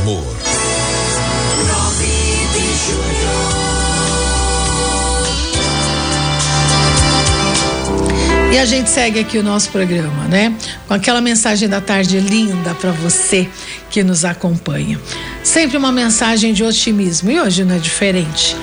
amor. E a gente segue aqui o nosso programa, né? Com aquela mensagem da tarde linda para você que nos acompanha. Sempre uma mensagem de otimismo. E hoje não é diferente.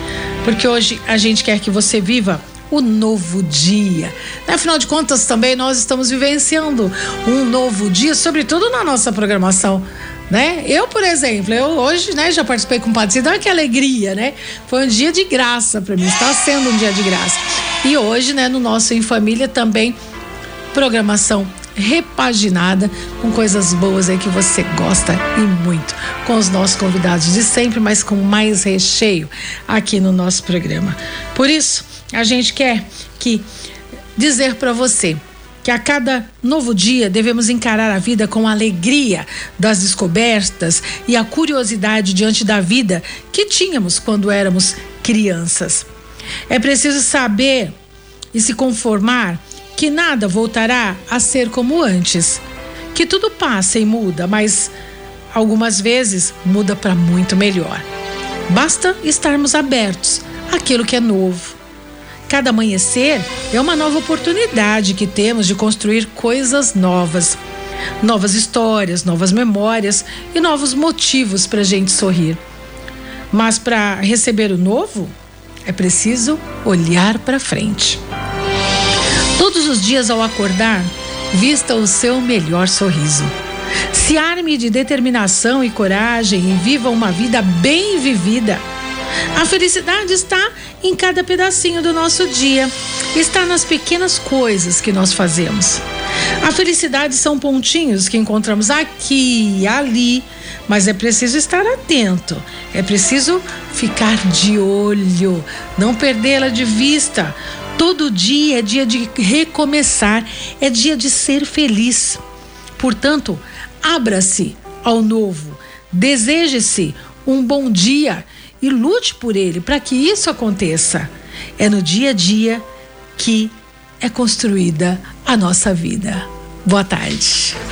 Porque hoje a gente quer que você viva o novo dia. Afinal de contas, também nós estamos vivenciando um novo dia, sobretudo na nossa programação. Né? Eu, por exemplo, eu hoje, né, já participei com o Padre Cidão, que alegria, né? Foi um dia de graça para mim, está sendo um dia de graça. E hoje, né, no nosso Em Família também programação repaginada com coisas boas aí que você gosta e muito, com os nossos convidados de sempre, mas com mais recheio aqui no nosso programa. Por isso, a gente quer que dizer para você que a cada novo dia devemos encarar a vida com a alegria das descobertas e a curiosidade diante da vida que tínhamos quando éramos crianças. É preciso saber e se conformar que nada voltará a ser como antes, que tudo passa e muda, mas algumas vezes muda para muito melhor. Basta estarmos abertos àquilo que é novo. Cada amanhecer é uma nova oportunidade que temos de construir coisas novas, novas histórias, novas memórias e novos motivos para a gente sorrir. Mas para receber o novo, é preciso olhar para frente. Todos os dias ao acordar, vista o seu melhor sorriso. Se arme de determinação e coragem e viva uma vida bem vivida. A felicidade está em cada pedacinho do nosso dia, está nas pequenas coisas que nós fazemos. A felicidade são pontinhos que encontramos aqui e ali, mas é preciso estar atento, é preciso ficar de olho, não perdê-la de vista. Todo dia é dia de recomeçar, é dia de ser feliz. Portanto, abra-se ao novo, deseje-se um bom dia e lute por ele para que isso aconteça. É no dia a dia que é construída a nossa vida. Boa tarde.